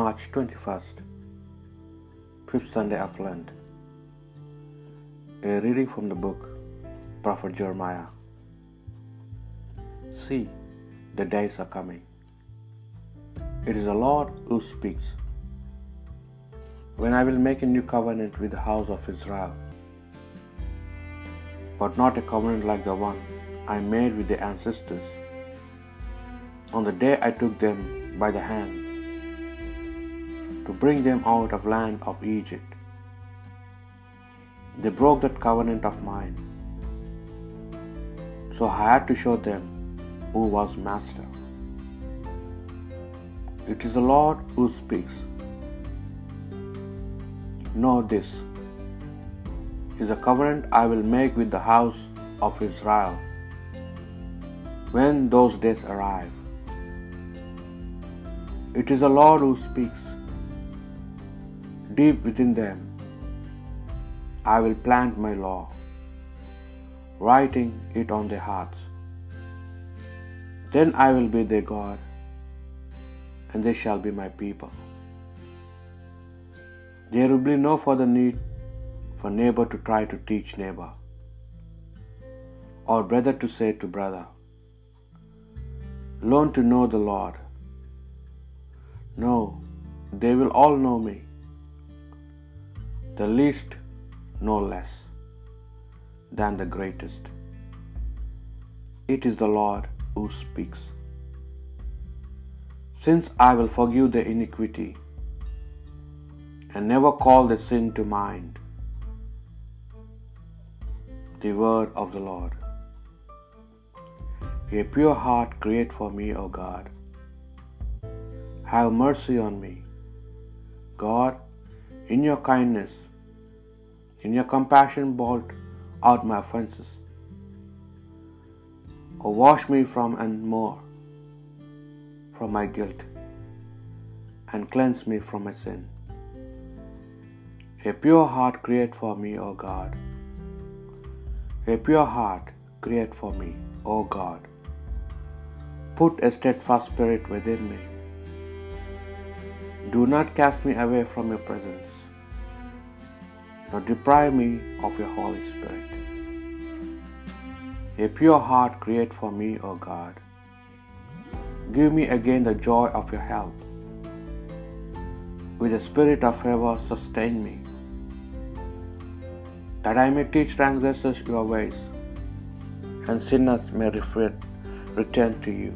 March 21st, fifth Sunday of Lent. A reading from the book Prophet Jeremiah. See, the days are coming. It is the Lord who speaks. When I will make a new covenant with the house of Israel, but not a covenant like the one I made with their ancestors on the day I took them by the hand to bring them out of land of Egypt. They broke that covenant of mine. So I had to show them who was master. It is the Lord who speaks. Know this is a covenant I will make with the house of Israel when those days arrive. It is the Lord who speaks. Deep within them, I will plant my law, writing it on their hearts. Then I will be their God, and they shall be my people. There will be no further need for neighbor to try to teach neighbor, or brother to say to brother, Learn to know the Lord. No, they will all know me, the least no less than the greatest. It is the Lord who speaks. Since I will forgive their iniquity and never call their sin to mind. The word of the Lord. A pure heart create for me, O God. Have mercy on me. God, in your kindness, in your compassion, blot out my offenses. O wash me from and more from my guilt, and cleanse me from my sin. A pure heart create for me, O God. A pure heart create for me, O God. Put a steadfast spirit within me. Do not cast me away from your presence, nor deprive me of your Holy Spirit. A pure heart create for me, O God. Give me again the joy of your help. With the spirit of favor, sustain me, that I may teach transgressors your ways, and sinners may refer, return to you.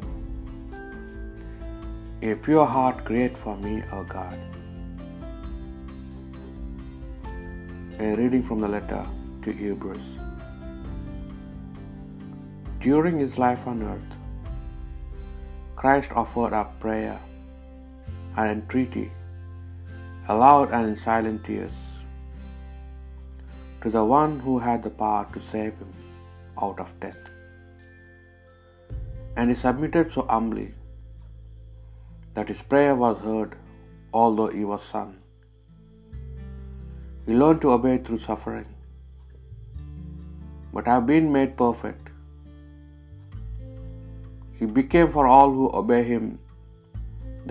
A pure heart create for me, O God. A reading from the letter to Hebrews. During his life on earth, Christ offered up prayer and entreaty, aloud and in silent tears, to the one who had the power to save him out of death. And he submitted so humbly that his prayer was heard, although he was son. He learned to obey through suffering, but have been made perfect. He became for all who obey him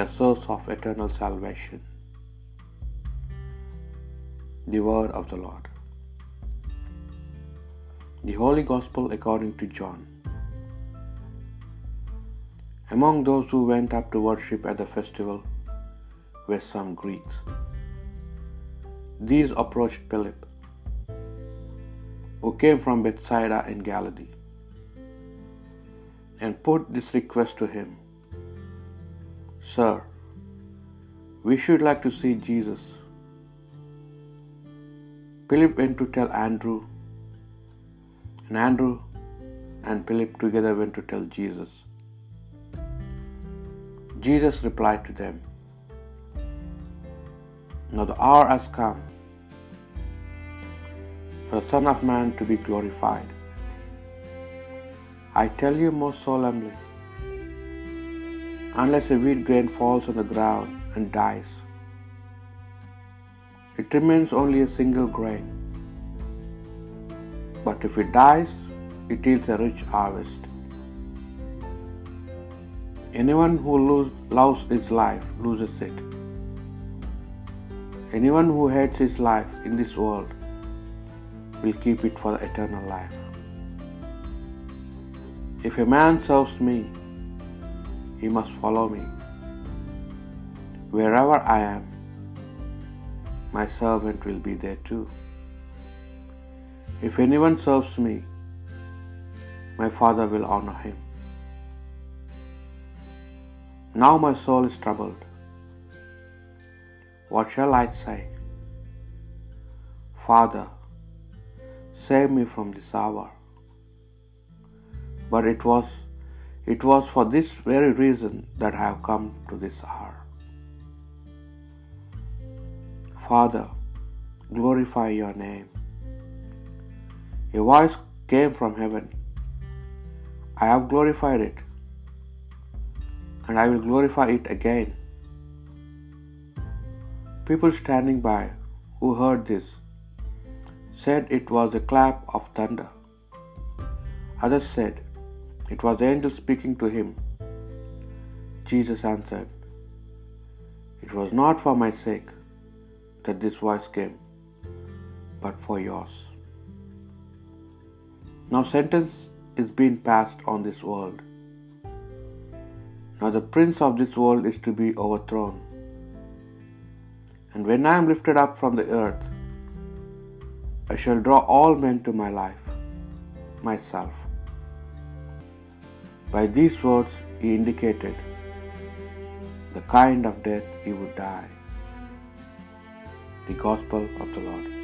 the source of eternal salvation. The word of the Lord. The Holy Gospel according to John. Among those who went up to worship at the festival were some Greeks. These approached Philip, who came from Bethsaida in Galilee, and put this request to him Sir, we should like to see Jesus. Philip went to tell Andrew, and Andrew and Philip together went to tell Jesus. Jesus replied to them, Now the hour has come for the Son of Man to be glorified. I tell you most solemnly, unless a wheat grain falls on the ground and dies, it remains only a single grain. But if it dies, it yields a rich harvest. Anyone who lose, loves his life loses it. Anyone who hates his life in this world will keep it for eternal life. If a man serves me, he must follow me. Wherever I am, my servant will be there too. If anyone serves me, my Father will honor him. Now my soul is troubled. What shall I say? Father, save me from this hour. But it was it was for this very reason that I have come to this hour. Father, glorify your name. A voice came from heaven. I have glorified it, and I will glorify it again. People standing by who heard this said it was a clap of thunder. Others said it was the angels speaking to him. Jesus answered, It was not for my sake that this voice came, but for yours. Now sentence is being passed on this world. Now the prince of this world is to be overthrown. And when I am lifted up from the earth, I shall draw all men to my life, myself. By these words he indicated the kind of death he would die. The Gospel of the Lord.